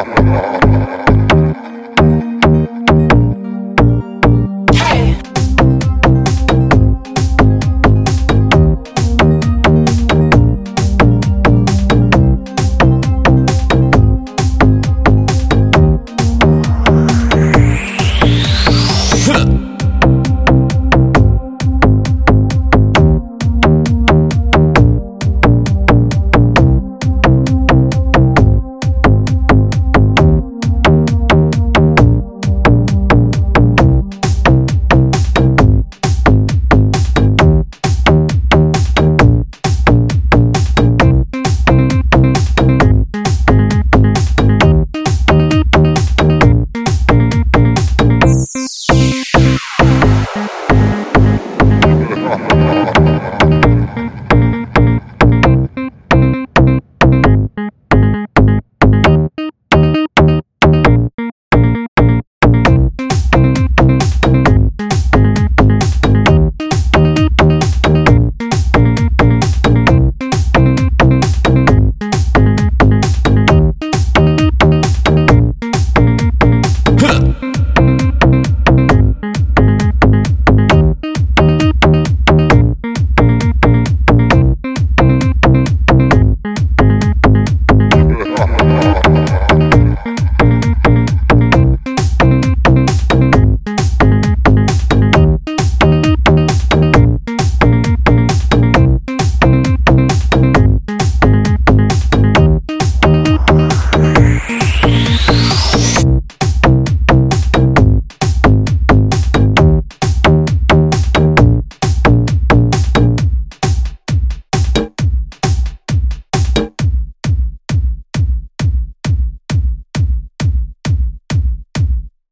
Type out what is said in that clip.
Oh, oh, oh.